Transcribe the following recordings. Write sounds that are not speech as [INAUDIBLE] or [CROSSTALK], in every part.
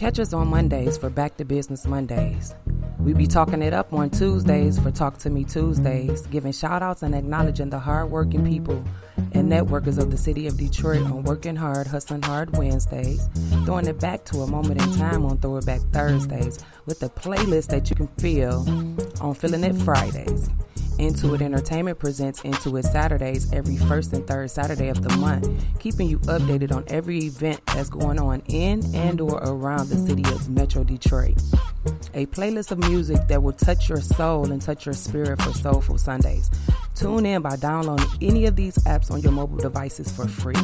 Catch us on Mondays for Back to Business Mondays. We be talking it up on Tuesdays for Talk to Me Tuesdays, giving shout outs and acknowledging the hardworking people and networkers of the city of Detroit on Working Hard, Hustling Hard Wednesdays, throwing it back to a moment in time on Throw It Back Thursdays with a playlist that you can feel on Feeling It Fridays. Intuit Entertainment presents Intuit Saturdays every first and third Saturday of the month, keeping you updated on every event that's going on in and or around the city of Metro Detroit. A playlist of music that will touch your soul and touch your spirit for Soulful Sundays. Tune in by downloading any of these apps on your mobile devices for free.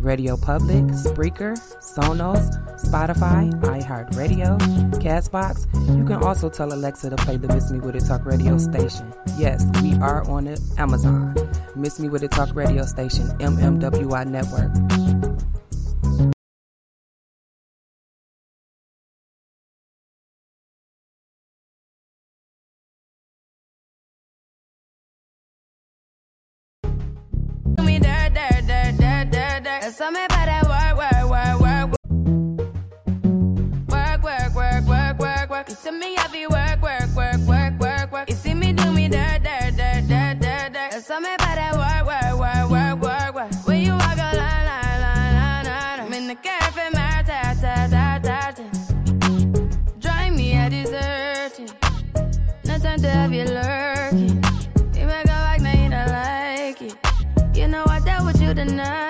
Radio Public, Spreaker, Sonos, Spotify, iHeartRadio, Castbox. You can also tell Alexa to play the Miss Me With It Talk radio station. Yes, we are on Amazon. Miss Me With It Talk radio station, MMWI Network. So me better work, work, work, work. Work, work, work, work, work, work. work. You see me heavy work, work, work, work, work, work. You see me do me dirt, dirt, dirt, dirt, dirt, dirt. So me better work, work, work, work, work, work. When you walk a line, line, line, line, line. I'm in the cafe, my ta, ta, ta, ta, ta. Drive me a dessert. No time to have you lurking. You make a like, now you don't like it. You know I dealt with you tonight.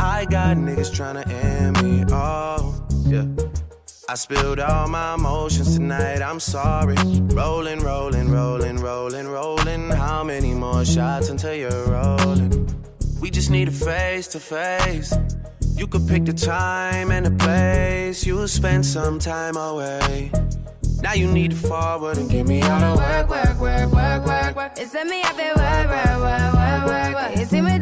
I got niggas tryna end me. Oh, yeah. I spilled all my emotions tonight, I'm sorry. Rolling, rolling, rolling, rolling, rolling. How many more shots until you're rolling? We just need a face to face. You could pick the time and the place. You'll spend some time away. Now you need to forward and give me all the work, work, work, work, work, work. It's me, I feel work, work, work, work, work, work. You see me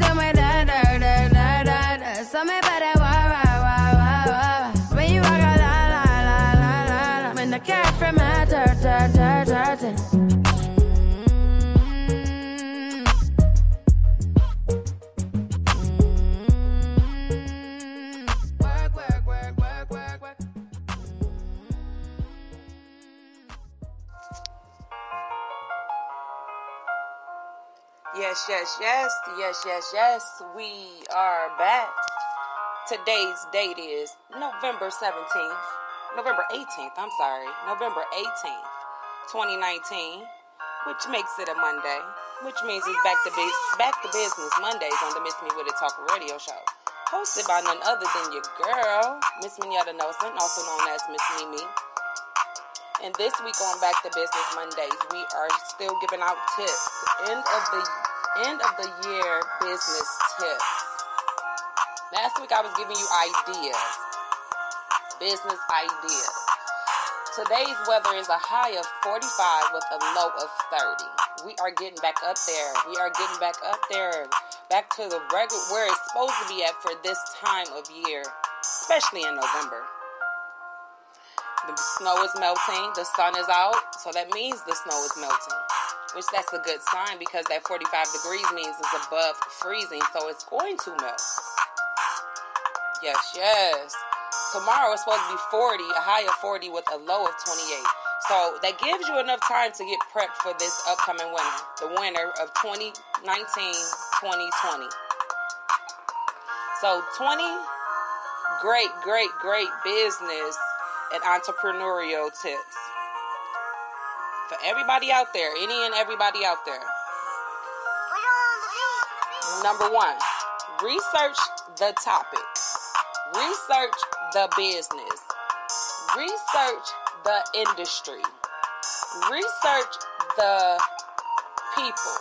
Yes, yes, yes, yes, yes, yes. We are back. Today's date is November 17th, November 18th, I'm sorry, November 18th, 2019, which makes it a Monday, which means it's back to, bus back to business Mondays on the Miss Me With It Talk radio show. hosted by none other than your girl, Miss Minyetta Nelson, also known as Miss Mimi. And this week on Back to Business Mondays, we are still giving out tips. End of the end of the year business tips. Last week I was giving you ideas, business ideas. Today's weather is a high of 45 with a low of 30. We are getting back up there. We are getting back up there back to the regular where it's supposed to be at for this time of year, especially in November. The snow is melting, the sun is out, so that means the snow is melting. Which that's a good sign because that 45 degrees means it's above freezing, so it's going to melt. Yes, yes. Tomorrow is supposed to be 40, a high of 40 with a low of 28. So that gives you enough time to get prepped for this upcoming winter, the winter of 2019 2020. So 20 great, great, great business and entrepreneurial tips for everybody out there, any and everybody out there. Number one, research the topic, research the business, research the industry. Research the people.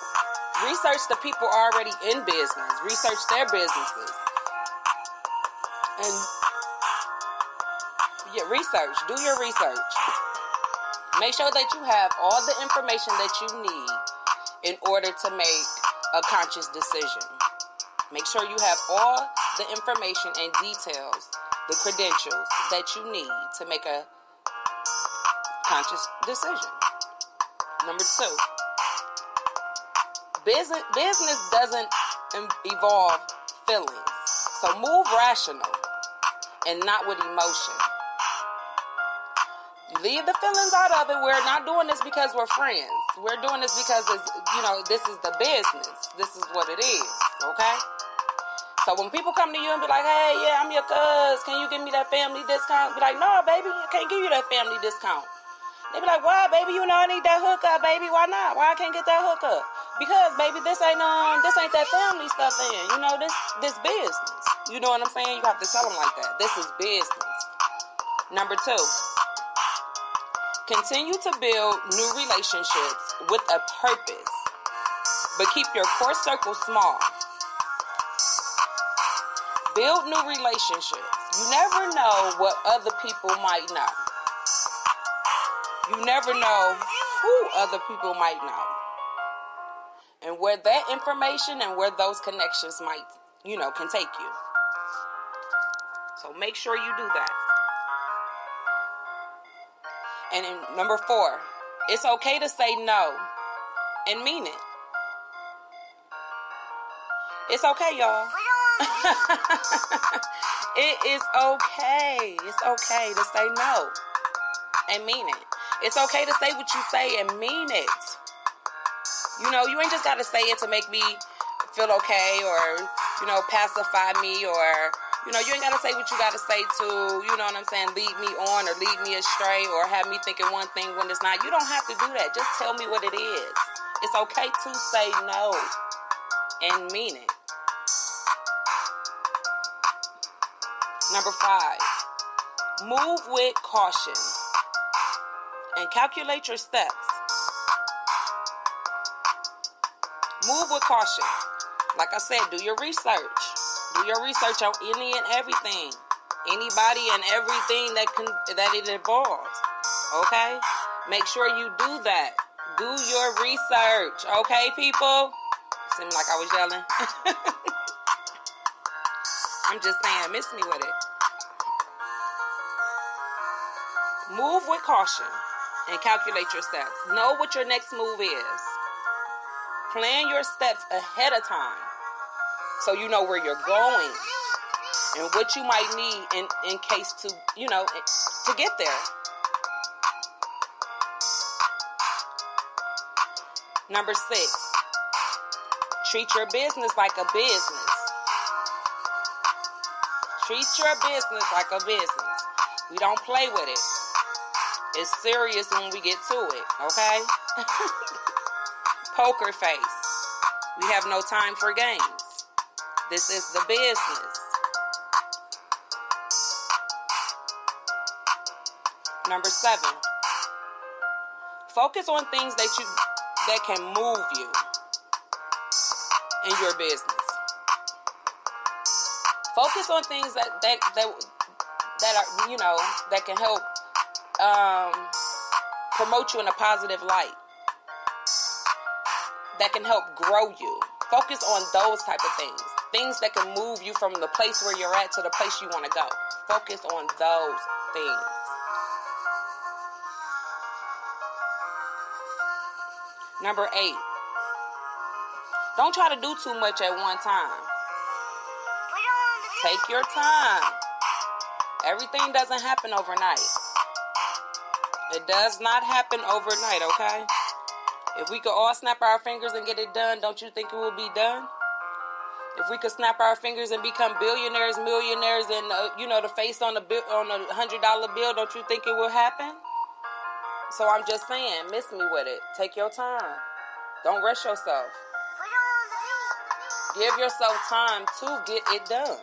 Research the people already in business. Research their businesses. And yeah, research. Do your research. Make sure that you have all the information that you need in order to make a conscious decision. Make sure you have all the information and details, the credentials that you need to make a conscious decision. Number two, business, business doesn't evolve feelings. So move rational and not with emotion. Leave the feelings out of it. We're not doing this because we're friends. We're doing this because it's, you know, this is the business. This is what it is. Okay? So when people come to you and be like, hey, yeah, I'm your cuz, can you give me that family discount? Be like, no, baby, I can't give you that family discount. They be like, why, baby? You know I need that hookup, baby. Why not? Why I can't get that hookup? Because, baby, this ain't um, this ain't that family stuff. In you know this this business. You know what I'm saying? You have to tell them like that. This is business. Number two, continue to build new relationships with a purpose, but keep your core circle small. Build new relationships. You never know what other people might know. You never know who other people might know. And where that information and where those connections might, you know, can take you. So make sure you do that. And number four, it's okay to say no and mean it. It's okay, y'all. [LAUGHS] it is okay. It's okay to say no and mean it. It's okay to say what you say and mean it. You know, you ain't just got to say it to make me feel okay or, you know, pacify me or, you know, you ain't got to say what you got to say to, you know what I'm saying, lead me on or lead me astray or have me thinking one thing when it's not. You don't have to do that. Just tell me what it is. It's okay to say no and mean it. Number five, move with caution and calculate your steps. Move with caution. Like I said, do your research. Do your research on any and everything. Anybody and everything that can that it involves. Okay? Make sure you do that. Do your research. Okay, people? Seemed like I was yelling. [LAUGHS] I'm just saying, miss me with it. Move with caution and calculate your steps. Know what your next move is. Plan your steps ahead of time so you know where you're going and what you might need in, in case to, you know, to get there. Number six, treat your business like a business. Treat your business like a business. We don't play with it. It's serious when we get to it, okay? [LAUGHS] Poker face. We have no time for games. This is the business. Number seven, focus on things that you that can move you in your business. Focus on things that that that, that are you know that can help um, promote you in a positive light. That can help grow you. Focus on those type of things. Things that can move you from the place where you're at to the place you want to go. Focus on those things. Number eight. Don't try to do too much at one time. Take your time. Everything doesn't happen overnight. It does not happen overnight, okay? If we could all snap our fingers and get it done, don't you think it will be done? If we could snap our fingers and become billionaires, millionaires, and uh, you know the face on the bill, on a hundred dollar bill, don't you think it will happen? So I'm just saying, miss me with it. Take your time. Don't rush yourself. Give yourself time to get it done.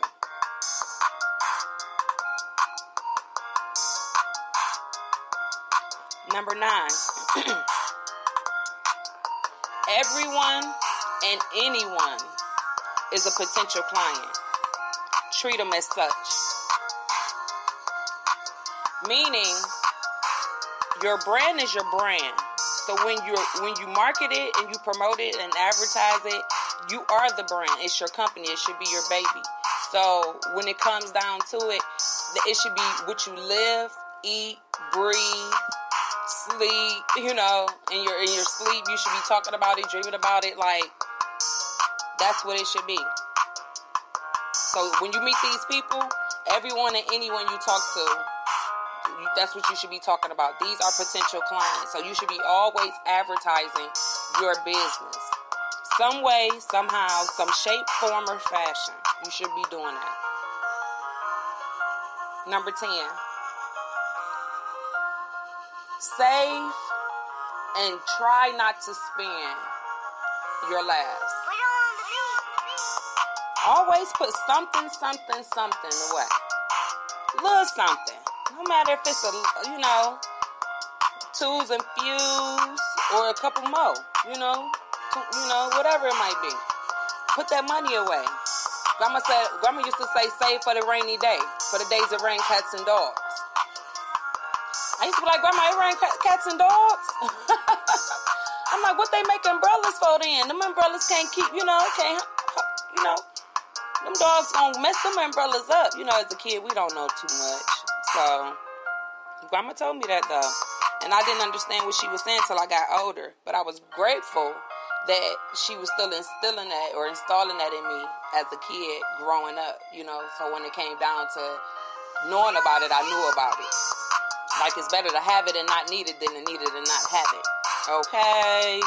Number nine. [CLEARS THROAT] Everyone and anyone is a potential client. Treat them as such. Meaning, your brand is your brand. So when you when you market it and you promote it and advertise it, you are the brand. It's your company. It should be your baby. So when it comes down to it, it should be what you live, eat, breathe, sleep. You know, in your in your sleep, you should be talking about it, dreaming about it. Like that's what it should be. So when you meet these people, everyone and anyone you talk to, that's what you should be talking about. These are potential clients. So you should be always advertising your business. Some way, somehow, some shape, form, or fashion. You should be doing that. Number 10. Save and try not to spend your last. Always put something, something, something away. Little something. No matter if it's a, you know, tools and fews or a couple more, you know, you know, whatever it might be. Put that money away. Grandma said, Grandma used to say, save for the rainy day, for the days of rain, cats and dogs. I used to be like, Grandma, it rain cats and dogs. [LAUGHS] I'm like, what they make umbrellas for then? Them umbrellas can't keep, you know, can't, you know, them dogs gonna mess them umbrellas up. You know, as a kid, we don't know too much. So, Grandma told me that though. And I didn't understand what she was saying until I got older. But I was grateful that she was still instilling that or installing that in me as a kid growing up, you know. So when it came down to knowing about it, I knew about it. Like it's better to have it and not need it than to need it and not have it. Okay.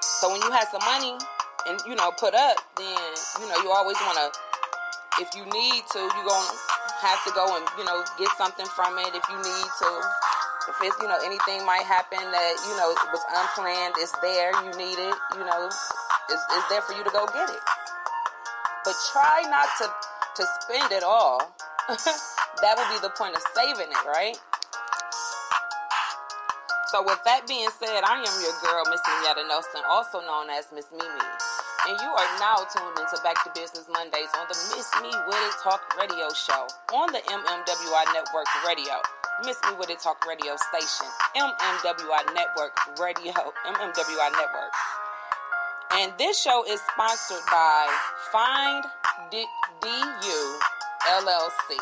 So when you have some money and you know put up, then you know you always want to. If you need to, you're gonna have to go and you know get something from it if you need to. If it's, you know, anything might happen that, you know, was unplanned, it's there, you need it, you know, it's, it's there for you to go get it. But try not to, to spend it all. [LAUGHS] that would be the point of saving it, right? So with that being said, I am your girl, Miss Minyetta Nelson, also known as Miss Mimi. And you are now tuned into Back to Business Mondays on the Miss Me With It Talk radio show on the MMWI Network Radio. Miss Me With It Talk radio station, MMWI Network Radio, MMWI Network. And this show is sponsored by Find D- DU LLC.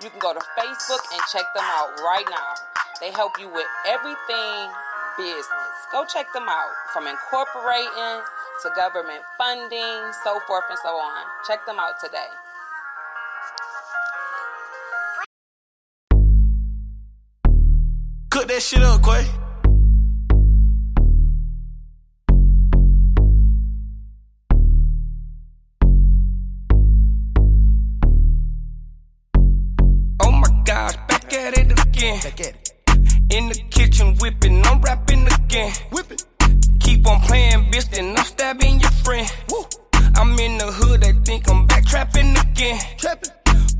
You can go to Facebook and check them out right now. They help you with everything business. Go check them out from incorporating to government funding, so forth and so on. Check them out today. Cook that shit up, Quay. Oh my gosh, back at it again. Back at it. In the kitchen whipping, I'm rapping again. Whip. Keep on playing, bitch, then I'm stabbing your friend. Woo. I'm in the hood, they think I'm back trapping again. Trapping.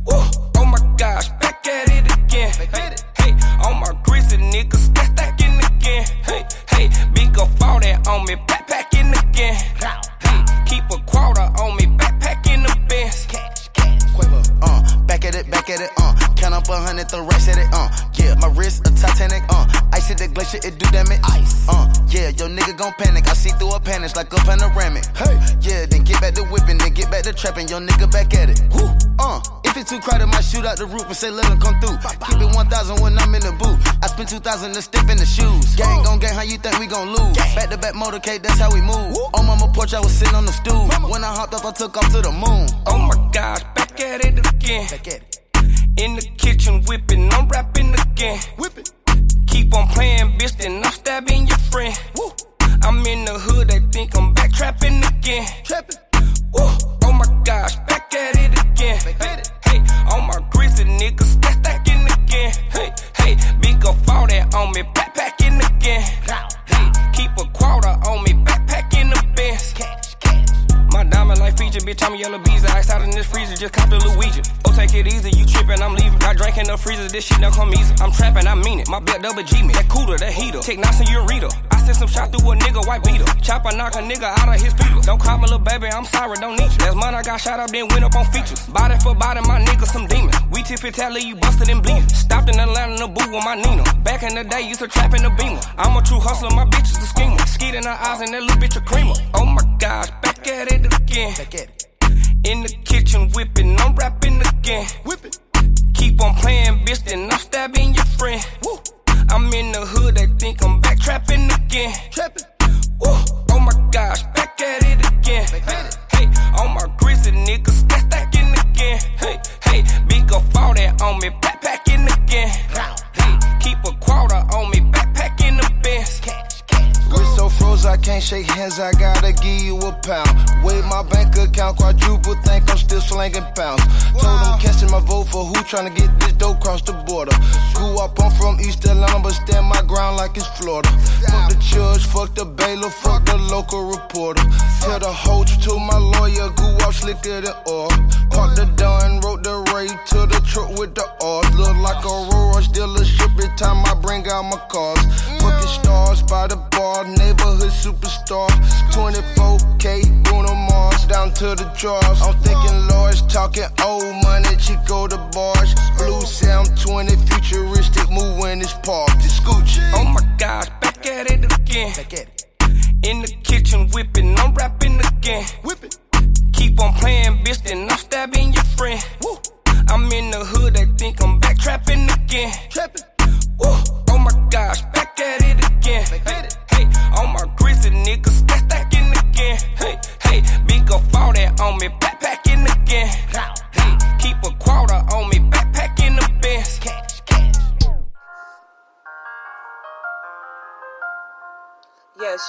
Woo. Oh my gosh, back at it again. Hey, it. hey, on my grizzly niggas, stack stacking again. Hey, hey, big up all that on me, backpacking again. Hey, keep a quarter on me, backpacking the bins. Cash, cash, quiver, uh, back at it, back at it, uh, count up a hundred, the rest at it, uh yeah, my wrist a Titanic, uh. Ice at the glacier, it do damage. Ice, uh. Yeah, your nigga gon' panic. I see through a panic like a panoramic. Hey, yeah, then get back to whipping, then get back to trapping. Your nigga back at it. Woo, uh. If it's too crowded, might shoot out the roof and say, let him come through. Keep it 1,000 when I'm in the booth. I spend 2,000 to step in the shoes. Gang gon' gang, how you think we gon' lose? Back to back motorcade, that's how we move. On mama porch, I was sitting on the stool. When I hopped up, I took off to the moon. Oh my gosh, back at it again. Back at it. In the kitchen whipping, I'm rapping Keep on playing, bitch, then I'm stabbing your friend. It. Double G me. That cooler, that heater. Take Knox and Ureta. I sent some shot through a nigga, white beater. Chopper knock a nigga out of his feet. Don't call me little baby, I'm sorry, don't need you. Last month I got shot up, then went up on features. Body for body, my nigga some demons. We tip it, tally, you busted and bleeding. Stopped in Atlanta in the booth with my Nina. Back in the day, used to trap in the beamer. I'm a true hustler, my bitch is a schemer. Skeet in her eyes and that little bitch a creamer. Oh my gosh, back at it again. Back at it. In the kitchen whipping, I'm rapping again. Whip it. Keep on playing, bitch, then who tryna get this dope cross the border. Grew up, I'm from East Atlanta, but stand my ground like it's Florida. Fuck the judge, fuck the bailiff, fuck the local reporter. Tell the whole to my lawyer, grew up slicker than oil. Parked the Dunn, wrote the Ray to the truck with the R's. Look like a Royal dealership every time I bring out my cars. Fucking stars by the bar, neighborhood superstar. 24K, Bruno Mars, down to the drawers. I'm when it's parked. It's Gucci. Oh my gosh, back at it again. Back at it. In the kitchen whipping, I'm rapping again. Whip it. Keep on playing, bitch, then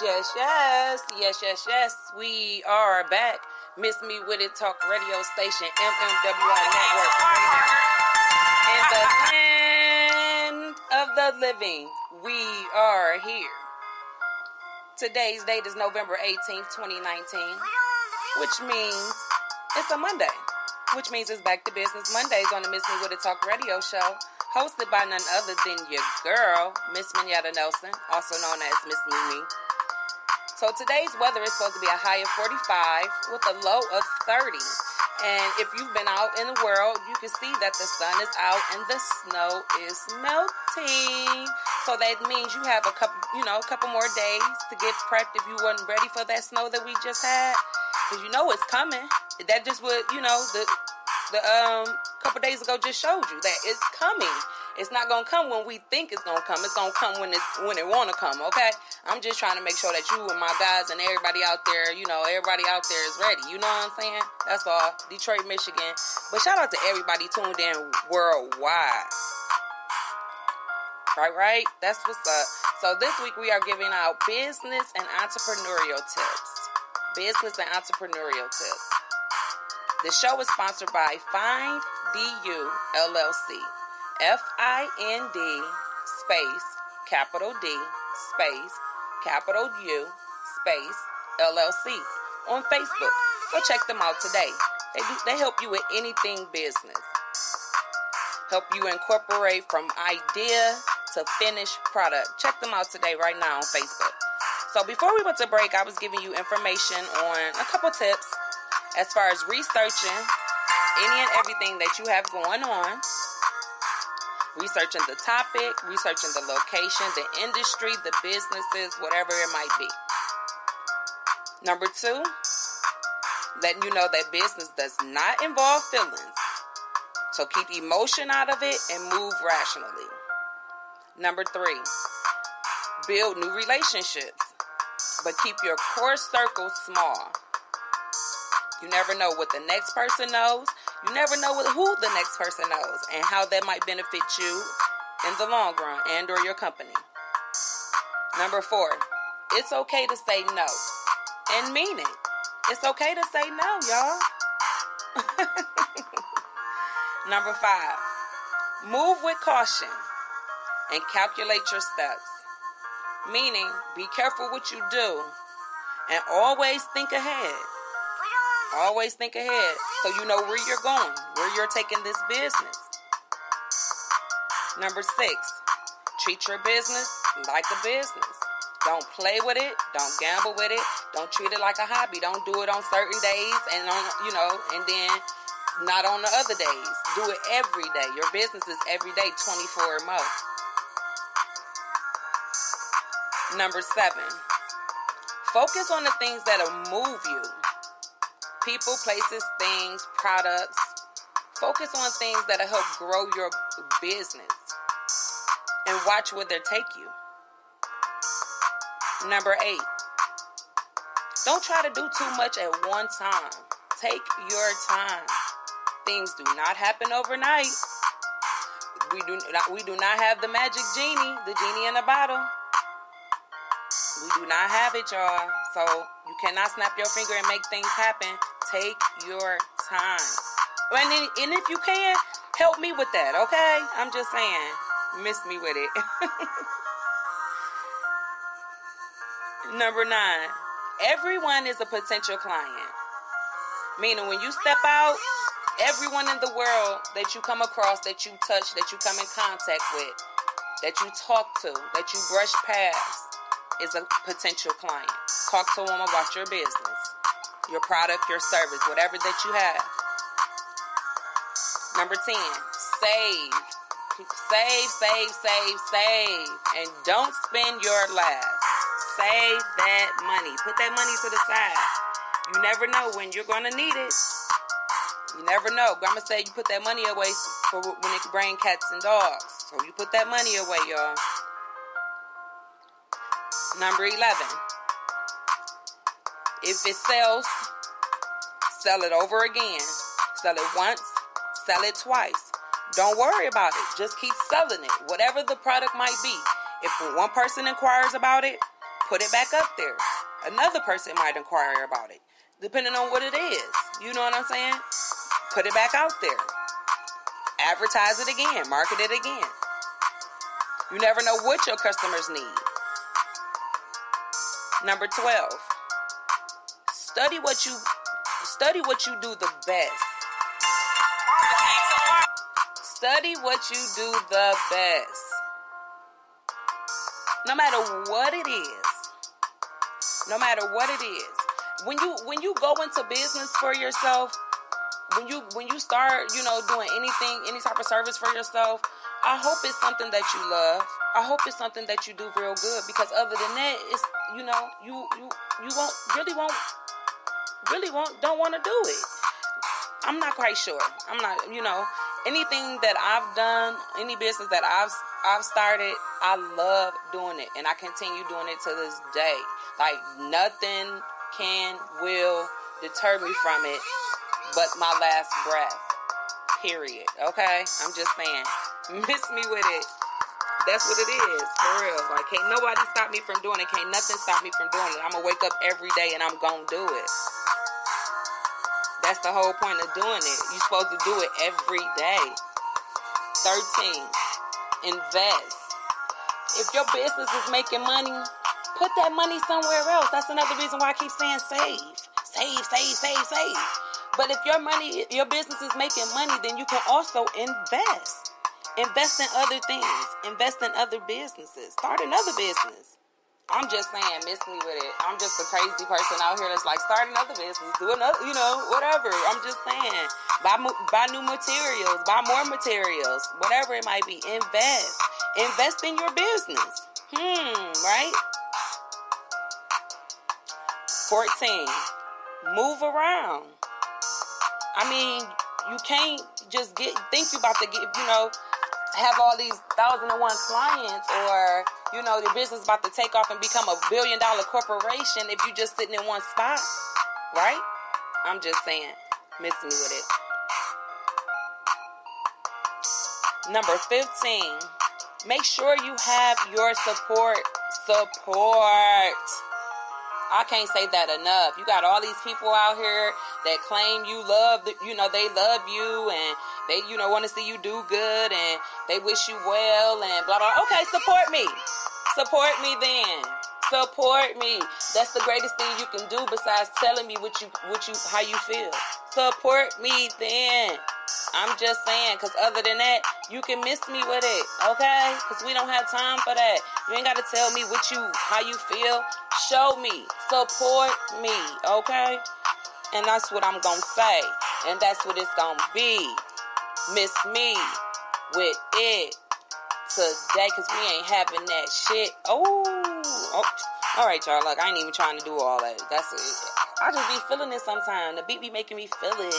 Yes, yes, yes, yes, yes. We are back. Miss Me With It Talk Radio Station, MMWI Network. In the land of the living, we are here. Today's date is November 18th, 2019, which means it's a Monday, which means it's Back to Business Mondays on the Miss Me With It Talk Radio Show, hosted by none other than your girl, Miss Minyetta Nelson, also known as Miss Mimi. So today's weather is supposed to be a high of 45 with a low of 30. And if you've been out in the world, you can see that the sun is out and the snow is melting. So that means you have a couple, you know, a couple more days to get prepped if you weren't ready for that snow that we just had. Cause you know it's coming. That just would, you know, the the um couple days ago just showed you that it's coming. It's not gonna come when we think it's gonna come. It's gonna come when it's when it wanna come. Okay. I'm just trying to make sure that you and my guys and everybody out there, you know, everybody out there is ready. You know what I'm saying? That's all. Detroit, Michigan. But shout out to everybody tuned in worldwide. Right, right. That's what's up. So this week we are giving out business and entrepreneurial tips. Business and entrepreneurial tips. The show is sponsored by Find DU LLC. F I N D space capital D space capital U space LLC on Facebook. Go check them out today. They do, they help you with anything business. Help you incorporate from idea to finished product. Check them out today right now on Facebook. So before we went to break, I was giving you information on a couple tips as far as researching any and everything that you have going on Researching the topic, researching the location, the industry, the businesses, whatever it might be. Number two, letting you know that business does not involve feelings. So keep emotion out of it and move rationally. Number three, build new relationships, but keep your core circle small. You never know what the next person knows. You never know who the next person knows and how that might benefit you in the long run and or your company. Number 4, it's okay to say no and mean it. It's okay to say no, y'all. [LAUGHS] Number 5, move with caution and calculate your steps. Meaning, be careful what you do and always think ahead. Always think ahead so you know where you're going, where you're taking this business. Number six, treat your business like a business. Don't play with it. Don't gamble with it. Don't treat it like a hobby. Don't do it on certain days and on, you know, and then not on the other days. Do it every day. Your business is every day, 24 or more. Number seven, focus on the things that'll move you people, places, things, products. Focus on things that'll help grow your business and watch where they take you. Number eight, don't try to do too much at one time. Take your time. Things do not happen overnight. We do not, we do not have the magic genie, the genie in the bottle. We do not have it, y'all. So you cannot snap your finger and make things happen. Take your time. And, and if you can, help me with that, okay? I'm just saying, miss me with it. [LAUGHS] Number nine, everyone is a potential client. Meaning, when you step out, everyone in the world that you come across, that you touch, that you come in contact with, that you talk to, that you brush past, is a potential client. Talk to them about your business, your product, your service, whatever that you have. Number 10, save. Save, save, save, save. And don't spend your last. Save that money. Put that money to the side. You never know when you're going to need it. You never know. Grandma said you put that money away for when it bring cats and dogs. So you put that money away, y'all. Number 11. If it sells, sell it over again. Sell it once, sell it twice. Don't worry about it. Just keep selling it. Whatever the product might be. If one person inquires about it, put it back up there. Another person might inquire about it, depending on what it is. You know what I'm saying? Put it back out there. Advertise it again. Market it again. You never know what your customers need. Number 12. Study what you study what you do the best. Study what you do the best. No matter what it is. No matter what it is. When you when you go into business for yourself, when you when you start, you know, doing anything, any type of service for yourself, I hope it's something that you love. I hope it's something that you do real good because other than that, it's you know you you you won't really won't really won't don't want to do it. I'm not quite sure. I'm not you know anything that I've done, any business that I've I've started, I love doing it and I continue doing it to this day. Like nothing can will deter me from it but my last breath. Period. Okay? I'm just saying. [LAUGHS] Miss me with it. That's what it is, for real. Like, can't nobody stop me from doing it. Can't nothing stop me from doing it. I'm gonna wake up every day and I'm gonna do it. That's the whole point of doing it. You're supposed to do it every day. 13. Invest. If your business is making money, put that money somewhere else. That's another reason why I keep saying save. Save, save, save, save. But if your money, your business is making money, then you can also invest. Invest in other things. Invest in other businesses. Start another business. I'm just saying, miss me with it. I'm just a crazy person out here that's like start another business, do another, you know, whatever. I'm just saying, buy buy new materials, buy more materials, whatever it might be. Invest, invest in your business. Hmm, right? 14. Move around. I mean, you can't just get think you about to get, you know, have all these thousand and one clients or you know your business about to take off and become a billion dollar corporation if you just sitting in one spot right? I'm just saying miss me with it. Number 15 make sure you have your support support. I can't say that enough. You got all these people out here that claim you love, you know, they love you and they, you know, want to see you do good and they wish you well and blah blah. Okay, support me. Support me then. Support me. That's the greatest thing you can do besides telling me what you what you how you feel. Support me then. I'm just saying, because other than that, you can miss me with it, okay? Because we don't have time for that. You ain't got to tell me what you, how you feel. Show me, support me, okay? And that's what I'm going to say. And that's what it's going to be. Miss me with it today, because we ain't having that shit. Oh, oh. all right, y'all. Look, I ain't even trying to do all that. That's it. I just be feeling it sometimes. The beat be making me feel it.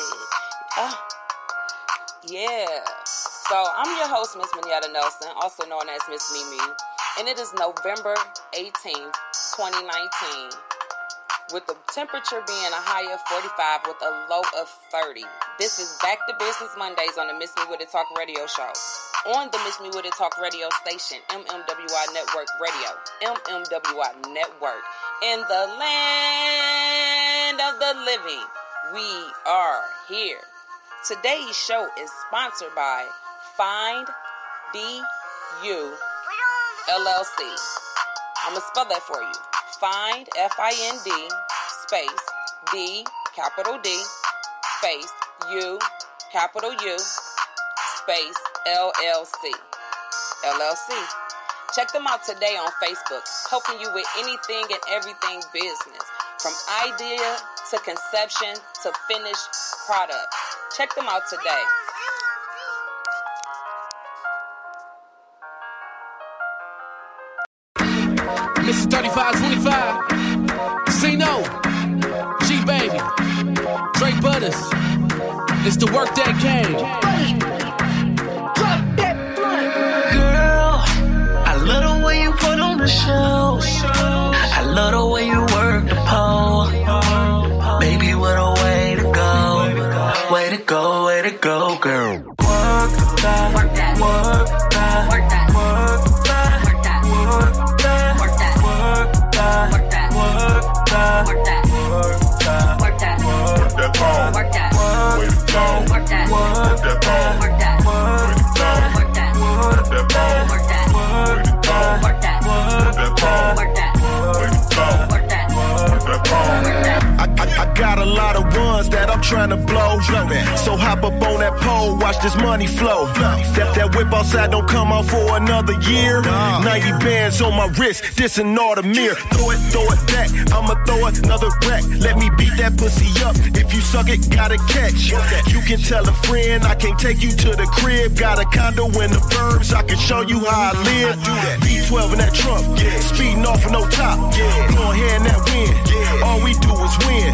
Oh. Yeah. So I'm your host, Miss Minyetta Nelson, also known as Miss Mimi, and it is November 18th, 2019, with the temperature being a high of 45 with a low of 30. This is Back to Business Mondays on the Miss Me With It Talk radio show. On the Miss Me With It Talk radio station, MMWI Network Radio, MMWI Network, in the land of the living. We are here Today's show is sponsored by Find DU LLC. I'm gonna spell that for you. Find F I N D space D capital D space U capital U space LLC. LLC. Check them out today on Facebook, helping you with anything and everything business, from idea to conception to finished product. Check them out today. Mr. 3525, Casino, G Baby, Dre Butters. It's the work that came. Girl, I love the way you put on the show. I love the way you work the pole. Baby, what a way to go. Way to go, way to go, girl. Work that, that, work that, work that, work that, work that, way to go, work that, work that, work that, work that, work that, work that, work that, way to go, work that, work that, work that I'm trying to blow. So hop up on that pole, watch this money flow. That, that whip outside don't come out for another year. 90 bands on my wrist, this an Audemir. Throw it, throw it back, I'ma throw another rack. Let me beat that pussy up. If you suck it, gotta catch. You can tell a friend I can't take you to the crib. Got a condo in the burbs, I can show you how I live. V12 in that trunk, yeah. speeding off with no top. Go ahead and that win. All we do is win.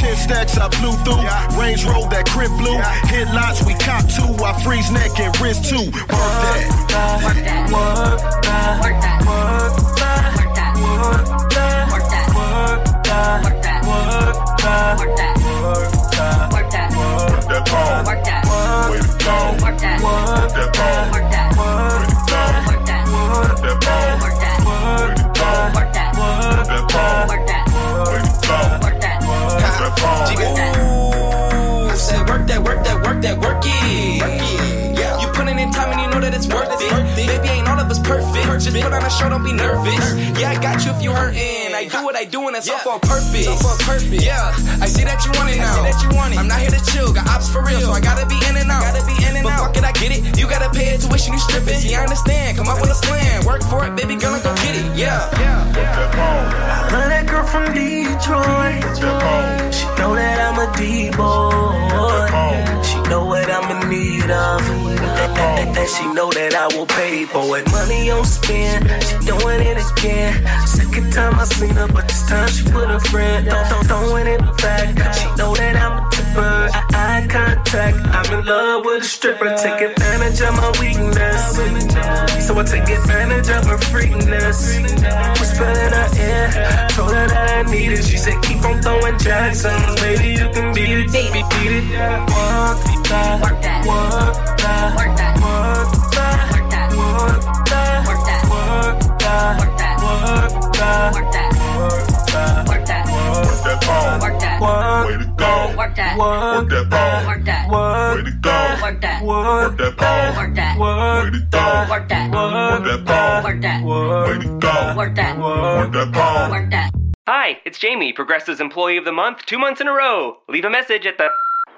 Ten stacks I blew through. Range roll that crib blue. Hit lots we cop two. I freeze neck and wrist too. Work that. Work that, work that, work that, work that, work that, work that, work that, work that, work that, work that, work that, work that, work that, work that, work that, way to go, work that, work that, work that, work that, work that, work that, work that, work that, work that, work that, work that, way to go, work that, work it. You putting in time and you know that it's worth it. Baby, ain't all of us perfect. Just put on a show, don't be nervous. Yeah, I got you if you hurting. I I do what I do and it's all for a purpose. All for a purpose. Yeah, I see that you want it now. I see that you want it. I'm not here to chill, got ops for real, so I gotta be in and out. Gotta be in and but out. fuck it, I get it. You gotta pay a tuition, you stripping. See, I understand. Come up with a plan, work for it, baby girl, and go get it. Yeah. yeah. I love that girl from Detroit. She know that I'm a D-boy. She know what I'm in need of. And, and she know that I will pay for it. Money on spin, she doing it again. Second time I seen her, but this time she put a friend. Don't, don't, throwing it back. She know that I'm a tipper. I, Eye contact. I'm in love with a stripper. Take advantage of my weakness. So I take advantage of her freakness. Whisper in her ear. Told her that I need it. She said, keep on throwing Jacksons. Maybe you can beat it. Beat, beat it. Work that. Work that. Work that. Work that. Work that. Work that. Work that. Work that. Work that. Work that. Work that. Work that. Work that. Work that ball. Work that. Work. Way to go. Work that. Work that ball. Work that. Work. Way to go. Work that. Work that ball. Work that. Work. Way to go. Work that. Work that ball. Work that. Work. Way to go. Work that. Work that ball. Work that. Hi, it's Jamie, Progressive's Employee of the Month, two months in a row. Leave a message at the.